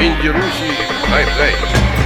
in Jerusalem I pray.